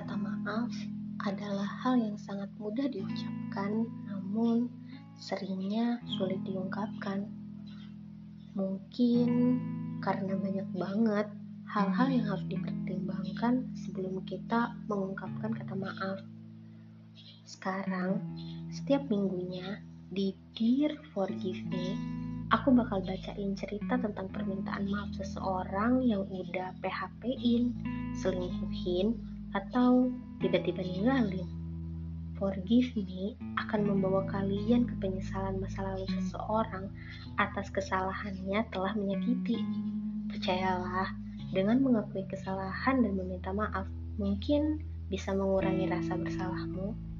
maaf adalah hal yang sangat mudah diucapkan, namun seringnya sulit diungkapkan. Mungkin karena banyak banget hal-hal yang harus dipertimbangkan sebelum kita mengungkapkan kata maaf. Sekarang, setiap minggunya di Dear Forgive Me, aku bakal bacain cerita tentang permintaan maaf seseorang yang udah PHP-in, selingkuhin, atau tiba-tiba ninggalin. Forgive me akan membawa kalian ke penyesalan masa lalu seseorang atas kesalahannya telah menyakiti. Percayalah, dengan mengakui kesalahan dan meminta maaf, mungkin bisa mengurangi rasa bersalahmu.